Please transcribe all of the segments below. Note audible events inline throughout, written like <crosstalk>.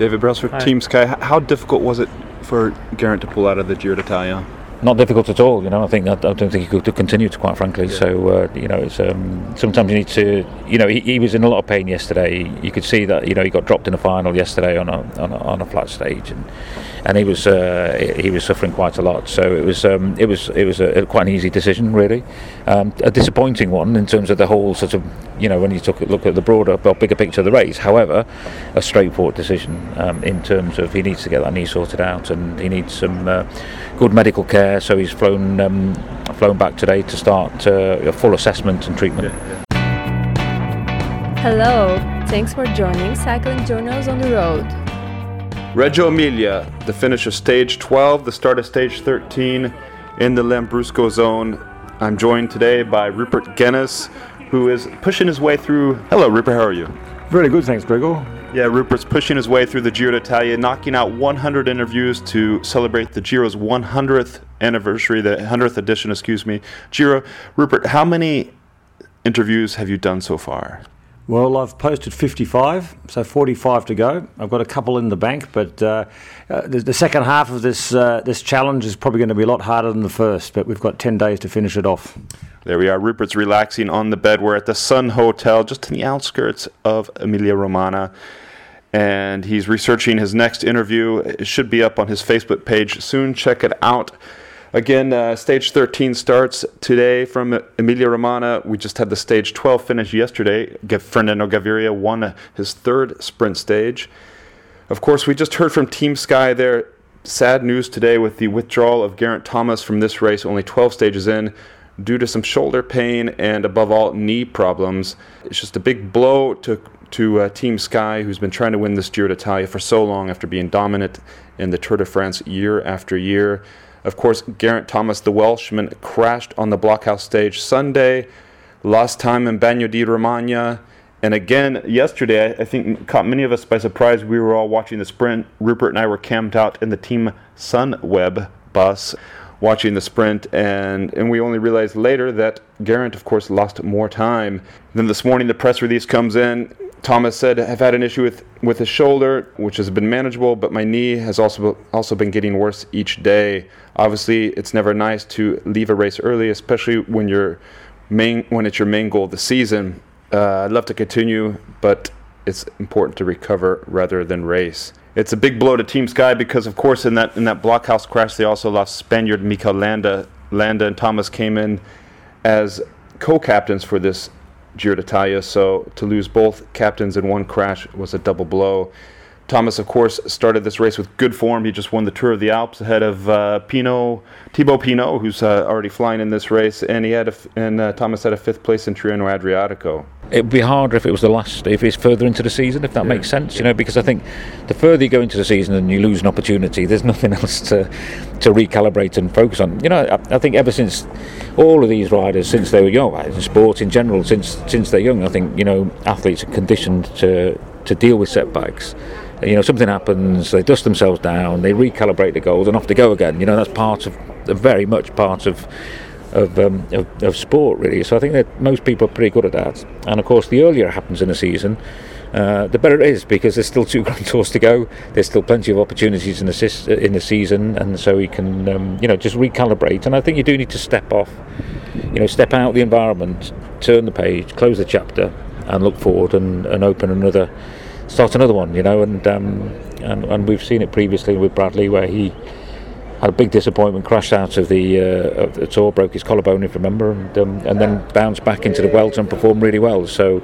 David Brailsford, Hi. Team Sky. How difficult was it for Geraint to pull out of the Giro d'Italia? Not difficult at all, you know. I think I, I don't think he could continue to, quite frankly. So uh, you know, it's um, sometimes you need to, you know, he, he was in a lot of pain yesterday. You could see that, you know, he got dropped in a final yesterday on a on a, on a flat stage, and and he was uh, he was suffering quite a lot. So it was um, it was it was a, a quite an easy decision, really, um, a disappointing one in terms of the whole sort of, you know, when you took a look at the broader, well, bigger picture of the race. However, a straightforward decision um, in terms of he needs to get that knee sorted out, and he needs some uh, good medical care. So he's flown um, flown back today to start uh, a full assessment and treatment. Hello, thanks for joining Cycling Journals on the Road. Reggio Emilia, the finish of stage 12, the start of stage 13 in the Lambrusco zone. I'm joined today by Rupert Guinness, who is pushing his way through. Hello, Rupert, how are you? Very good, thanks, Gregor. Yeah, Rupert's pushing his way through the Giro d'Italia, knocking out 100 interviews to celebrate the Giro's 100th anniversary, the 100th edition, excuse me. Giro, Rupert, how many interviews have you done so far? Well, I've posted 55, so 45 to go. I've got a couple in the bank, but uh, uh, the, the second half of this uh, this challenge is probably going to be a lot harder than the first. But we've got 10 days to finish it off. There we are. Rupert's relaxing on the bed. We're at the Sun Hotel, just in the outskirts of Emilia Romagna. And he's researching his next interview. It should be up on his Facebook page soon. Check it out. Again, uh, stage 13 starts today from Emilia Romagna. We just had the stage 12 finish yesterday. Fernando Gaviria won his third sprint stage. Of course, we just heard from Team Sky there. Sad news today with the withdrawal of Geraint Thomas from this race, only 12 stages in, due to some shoulder pain and, above all, knee problems. It's just a big blow to to uh, Team Sky, who's been trying to win this Giro d'Italia for so long after being dominant in the Tour de France year after year. Of course, Geraint Thomas, the Welshman, crashed on the blockhouse stage Sunday, lost time in Bagno di Romagna. And again, yesterday, I think caught many of us by surprise. We were all watching the sprint. Rupert and I were camped out in the Team Sunweb bus watching the sprint, and, and we only realized later that Geraint, of course, lost more time. Then this morning, the press release comes in. Thomas said, "I've had an issue with, with his shoulder, which has been manageable, but my knee has also also been getting worse each day. Obviously, it's never nice to leave a race early, especially when you're main when it's your main goal of the season. Uh, I'd love to continue, but it's important to recover rather than race. It's a big blow to Team Sky because, of course, in that in that blockhouse crash, they also lost Spaniard Mikel Landa. Landa and Thomas came in as co-captains for this Giro d'Italia, so to lose both captains in one crash was a double blow. Thomas, of course, started this race with good form. He just won the Tour of the Alps ahead of uh, Pinot, Thibaut Pinot, who's uh, already flying in this race, and he had a f- and uh, Thomas had a fifth place in Tirreno Adriatico. It'd be harder if it was the last, if it's further into the season, if that makes sense, you know, because I think the further you go into the season and you lose an opportunity, there's nothing <laughs> else to to recalibrate and focus on. You know, I, I think ever since all of these riders, since they were young, in sport in general, since since they're young, I think you know athletes are conditioned to to deal with setbacks. You know, something happens, they dust themselves down, they recalibrate the goals, and off they go again. You know, that's part of, very much part of of, um, of, of sport, really. So I think that most people are pretty good at that. And of course, the earlier it happens in a season, uh, the better it is because there's still two <laughs> Grand Tours to go. There's still plenty of opportunities in the sis- in the season, and so he can um, you know just recalibrate. And I think you do need to step off, you know, step out the environment, turn the page, close the chapter, and look forward and, and open another, start another one. You know, and um, and and we've seen it previously with Bradley where he had a big disappointment, crashed out of the, uh, of the tour, broke his collarbone, if you remember, and um, and then bounced back into the Vuelta and performed really well. So,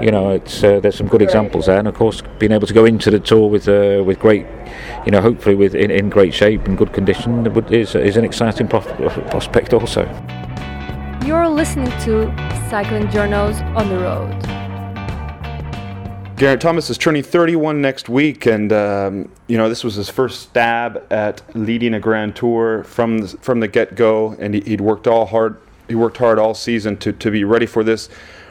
you know, it's uh, there's some good examples there, and of course, being able to go into the tour with uh, with great, you know, hopefully with in, in great shape and good condition is is an exciting prof- <laughs> prospect also. You're listening to Cycling Journals on the Road. Geraint Thomas is turning 31 next week, and um, you know this was his first stab at leading a Grand Tour from the, from the get go, and he, he'd worked all hard. He worked hard all season to, to be ready for this.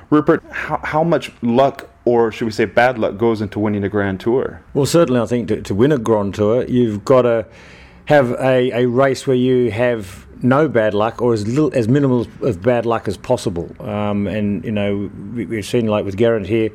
Rupert, how, how much luck, or should we say bad luck, goes into winning a Grand Tour? Well, certainly, I think to, to win a Grand Tour, you've got to have a, a race where you have no bad luck or as little as minimal of bad luck as possible. Um, and you know, we, we've seen like with Geraint here,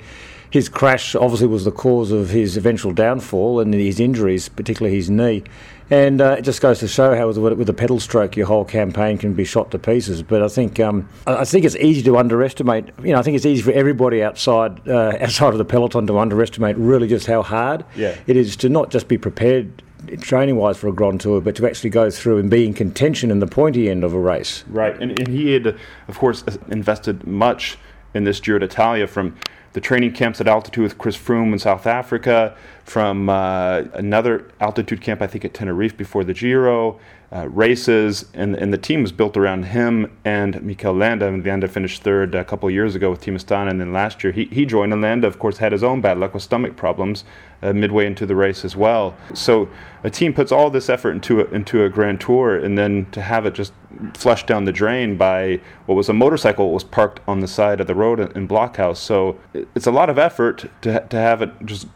his crash obviously was the cause of his eventual downfall and his injuries, particularly his knee. And uh, it just goes to show how, with a pedal stroke, your whole campaign can be shot to pieces. But I think um, I think it's easy to underestimate. You know, I think it's easy for everybody outside uh, <laughs> outside of the peloton to underestimate really just how hard yeah. it is to not just be prepared training wise for a Grand Tour, but to actually go through and be in contention in the pointy end of a race. Right, and, and he had, of course, invested much in this Giro d'Italia from the training camps at altitude with Chris Froome in South Africa, from uh, another altitude camp, I think at Tenerife before the Giro, uh, races, and, and the team was built around him and Mikel Landa. And Landa finished third a couple years ago with Team Astana, and then last year he, he joined. And Landa, of course, had his own bad luck with stomach problems uh, midway into the race as well. So a team puts all this effort into a, into a Grand Tour, and then to have it just flushed down the drain by what was a motorcycle was parked on the side of the road in Blockhouse. So it's a lot of effort to, to have it just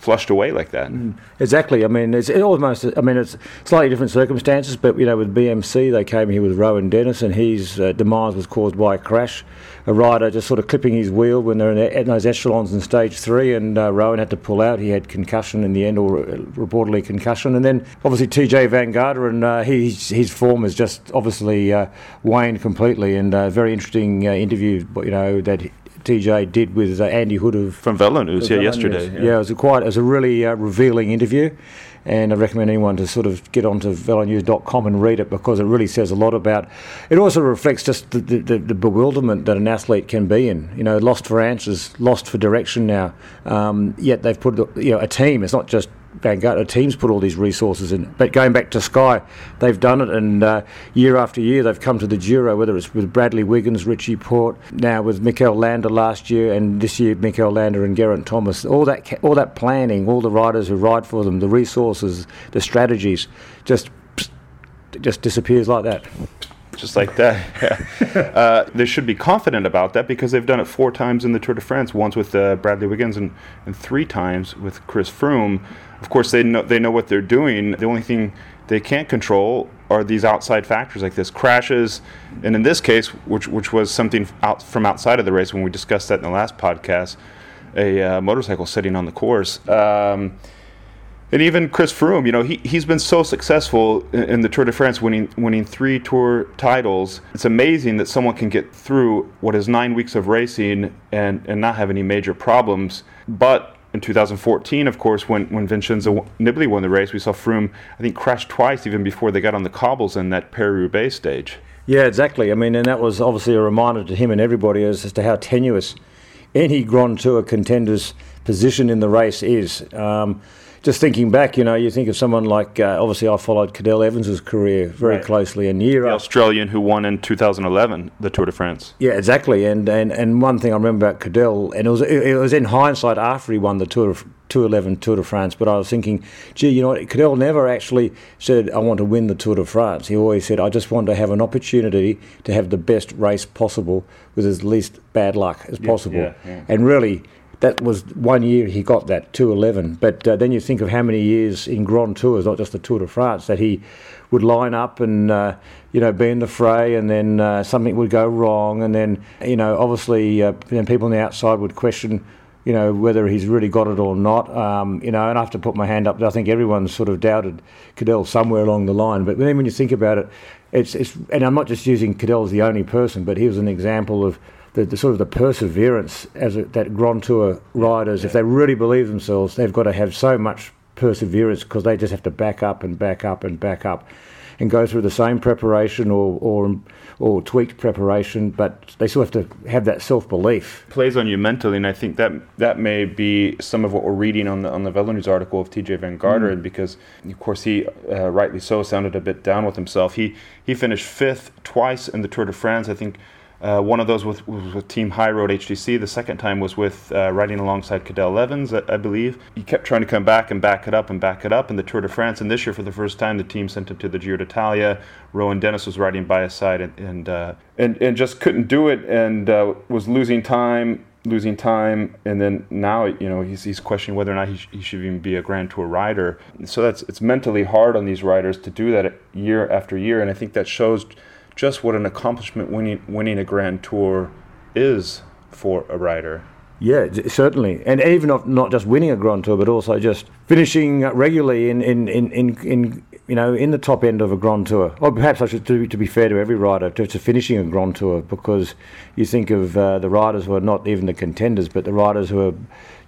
flushed away like that. Mm. Exactly. I mean, it's almost. I mean, it's slightly different circumstances, but you know, with BMC, they came here with Rohan Dennis, and his uh, demise was caused by a crash. A rider just sort of clipping his wheel when they're in, in those echelons in stage three, and uh, Rohan had to pull out. He had concussion in the end, or uh, reportedly concussion. And then obviously TJ Van Garderen, uh, his his form has just obviously uh, waned completely. And a very interesting interview, you know, that TJ did with uh, Andy Hood of from Velo News, yeah, yesterday. Yeah. yeah. it was a quite, it was a really uh, revealing interview, and I recommend anyone to sort of get onto velonews.com and read it because it really says a lot about. It also reflects just the, the, the bewilderment that an athlete can be in. You know, lost for answers, lost for direction now. Um, yet they've put you know a team. It's not just Vanguard teams put all these resources in. But going back to Sky, they've done it, and uh, year after year they've come to the Giro, whether it's with Bradley Wiggins, Richie Porte, now with Mikel Landa last year, and this year Mikel Landa and Geraint Thomas. All that, all that planning, all the riders who ride for them, the resources, the strategies, just just disappears like that just like that. <laughs> uh, they should be confident about that because they've done it four times in the Tour de France, once with uh, Bradley Wiggins and, and three times with Chris Froome. Of course, they know they know what they're doing. The only thing they can't control are these outside factors like this crashes, and in this case, which which was something out from outside of the race when we discussed that in the last podcast, a uh, motorcycle sitting on the course. Um, and even Chris Froome, you know, he he's been so successful in, in, the Tour de France, winning winning three Tour titles. It's amazing that someone can get through what is nine weeks of racing and and not have any major problems. But in 2014, of course, when when Vincenzo Nibali won the race, we saw Froome, I think, crash twice even before they got on the cobbles in that Paris-Roubaix stage. Yeah, exactly. I mean, and that was obviously a reminder to him and everybody as, as to how tenuous any Grand Tour contender's position in the race is. Um, just thinking back, you know, you think of someone like uh, obviously I followed Cadel Evans's career very right. closely, and year the Australian who won in 2011 the Tour de France. Yeah, exactly. And and, and one thing I remember about Cadel, and it was it, was in hindsight after he won the Tour of 211 Tour de France, but I was thinking, gee, you know, Cadel never actually said I want to win the Tour de France. He always said I just want to have an opportunity to have the best race possible with as least bad luck as possible. Yeah, yeah. And really that was one year he got that 211. But uh, then you think of how many years in Grand Tours, not just the Tour de France, that he would line up and uh, you know be in the fray, and then uh, something would go wrong, and then you know obviously uh, then people on the outside would question. You know whether he's really got it or not. Um, you know, and I have to put my hand up. I think everyone sort of doubted Cadel somewhere along the line. But then when you think about it, it's, it's and I'm not just using Cadel as the only person, but he was an example of the, the, sort of the perseverance as a, that Grand Tour riders, yeah. if they really believe themselves, they've got to have so much perseverance because they just have to back up and back up and back up and go through the same preparation or, or, or tweaked preparation, but they still have to have that self belief. Plays on you mentally, and I think that that may be some of what we're reading on the on the Velo News article of T.J. Van Garderen, mm. because of course he, uh, rightly so, sounded a bit down with himself. He he finished fifth twice in the Tour de France. I think uh, one of those was, was, with Team High Road HTC. The second time was with uh, riding alongside Cadel Evans, I, I, believe. He kept trying to come back and back it up and back it up in the Tour de France. And this year, for the first time, the team sent him to the Giro d'Italia. Rohan Dennis was riding by his side and and, uh, and, and just couldn't do it and uh, was losing time. Losing time, and then now you know he's, he's questioning whether or not he, sh- he should even be a Grand Tour rider. So that's it's mentally hard on these riders to do that year after year, and I think that shows just what an accomplishment winning winning a Grand Tour is for a rider. Yeah, certainly, and even not, not just winning a Grand Tour, but also just finishing regularly in in, in, in, in you know in the top end of a Grand Tour. Or perhaps I should to, to be fair to every rider to, to finishing a Grand Tour because you think of uh, the riders who are not even the contenders, but the riders who are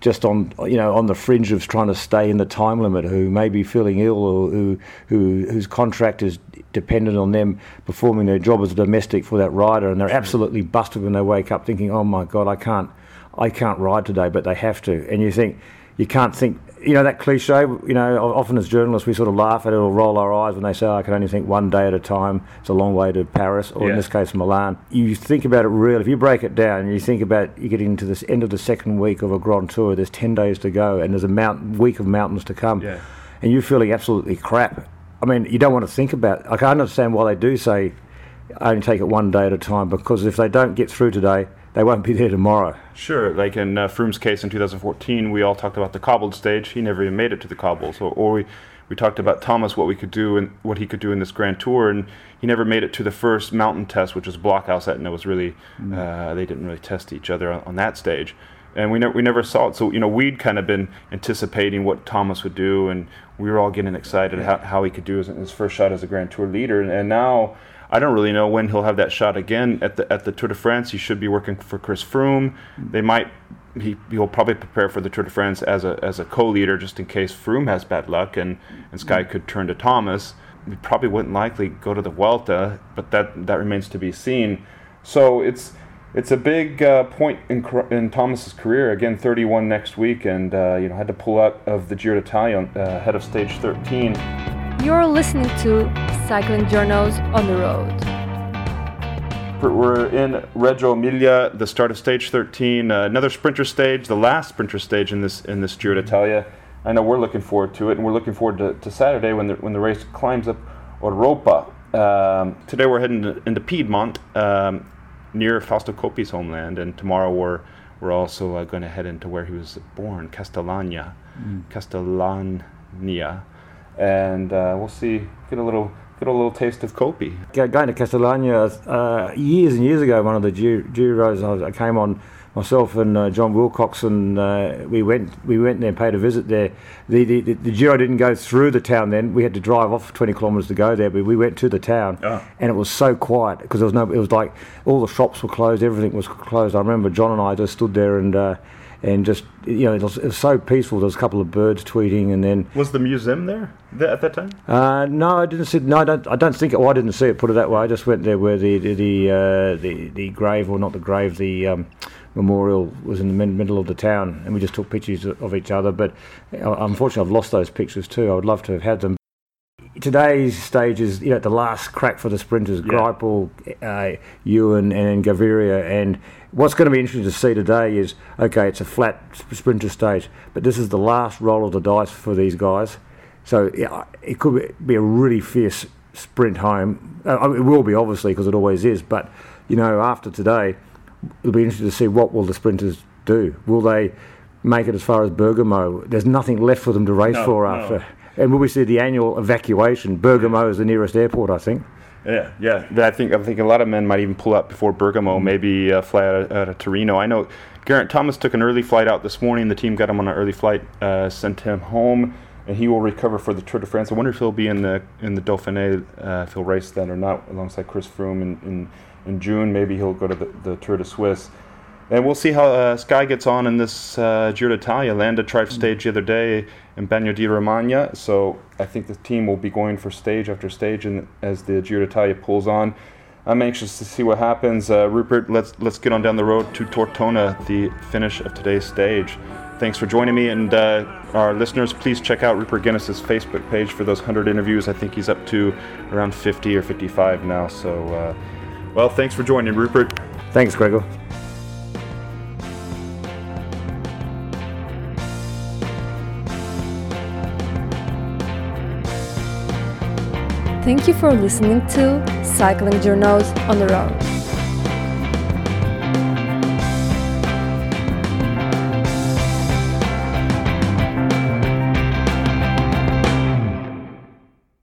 just on you know on the fringe of trying to stay in the time limit, who may be feeling ill or who who whose contract is dependent on them performing their job as a domestique for that rider, and they're absolutely busted when they wake up thinking, "Oh my God, I can't." I can't ride today, but they have to. And you think, you can't think, you know, that cliche, you know, often as journalists we sort of laugh at it or roll our eyes when they say, oh, I can only think one day at a time. It's a long way to Paris, or yeah. in this case, Milan. You think about it really, if you break it down, you think about you getting into this end of the second week of a Grand Tour, there's 10 days to go, and there's a mount, week of mountains to come. Yeah. And you're feeling absolutely crap. I mean, you don't want to think about I can't understand why they do say only take it one day at a time because if they don't get through today, they won't be there tomorrow. Sure, like in uh, Froome's case in 2014, we all talked about the cobbled stage. He never even made it to the cobbles. So, or we, we talked about Thomas, what we could do and what he could do in this Grand Tour, and he never made it to the first mountain test, which was Blockhouse Etna. Was really mm. uh, they didn't really test each other on, on that stage, and we never we never saw it. So you know we'd kind of been anticipating what Thomas would do, and we were all getting excited how, how he could do his, his first shot as a Grand Tour leader, and, and now I don't really know when he'll have that shot again at the at the Tour de France. He should be working for Chris Froome. They might he he'll probably prepare for the Tour de France as a as a co-leader just in case Froome has bad luck and and Sky mm-hmm. could turn to Thomas. He probably wouldn't likely go to the Vuelta, but that that remains to be seen. So it's it's a big uh, point in, in Thomas's career. Again, 31 next week, and uh, you know had to pull out of the Giro d'Italia uh, ahead of stage 13. You're listening to Cycling Journals on the Road. We're in Reggio Emilia, the start of stage 13, uh, another sprinter stage, the last sprinter stage in this in this Giro d'Italia. I know we're looking forward to it, and we're looking forward to, to Saturday when the when the race climbs up Oropa. Um, today we're heading to, into Piedmont, um, near Fausto Coppi's homeland, and tomorrow we're we're also uh, going to head into where he was born, Castellania, mm. Castellania and uh, we'll see. Get a little get a little taste of Coppi. Going to Castellania uh, years and years ago, one of the Giros I came on myself and uh, John Wilcox and uh, we went we went there and paid a visit there the, the, the, the Giro didn't go through the town then we had to drive off 20 kilometres to go there but we went to the town oh. and it was so quiet because there was no it was like all the shops were closed everything was closed I remember John and I just stood there and uh, and just you know it was, it was, so peaceful. There was a couple of birds tweeting, and then was the museum there at that time? Uh, no, I didn't see. No, I don't. I don't think. Well, I didn't see it. Put it that way. I just went there where the the the, uh, the, the grave, or not the grave, the um, memorial was in the middle of the town, and we just took pictures of each other. But uh, unfortunately, I've lost those pictures too. I would love to have had them. Today's stage is you know the last crack for the sprinters, yeah. Greipel, uh, Ewan, and Gaviria, and What's going to be interesting to see today is okay, it's a flat sprinter stage, but this is the last roll of the dice for these guys. So yeah, it could be a really fierce sprint home. Uh, it will be obviously because it always is. But you know, after today, it'll be interesting to see what will the sprinters do. Will they make it as far as Bergamo? There's nothing left for them to race no, for after. No. And will we see the annual evacuation? Bergamo is the nearest airport, I think. Yeah, yeah. I think I think a lot of men might even pull up before Bergamo, mm-hmm. maybe uh, fly out of, Torino. I know Geraint Thomas took an early flight out this morning. The team got him on an early flight, uh, sent him home, and he will recover for the Tour de France. I wonder if he'll be in the in the Dauphiné, uh, if he'll race then or not, alongside Chris Froome in, in, in June. Maybe he'll go to the, the Tour de Suisse. And we'll see how uh, Sky gets on in this uh, Giro d'Italia. Landa tried mm-hmm. stage the other day in Bagno di Romagna, so I think the team will be going for stage after stage and as the Giro d'Italia pulls on. I'm anxious to see what happens. Uh, Rupert, let's let's get on down the road to Tortona, the finish of today's stage. Thanks for joining me, and uh, our listeners, please check out Rupert Guinness's Facebook page for those 100 interviews. I think he's up to around 50 or 55 now. So, uh, well, thanks for joining, Rupert. Thanks, Gregor. Thank you for listening to Cycling Journals on the Road.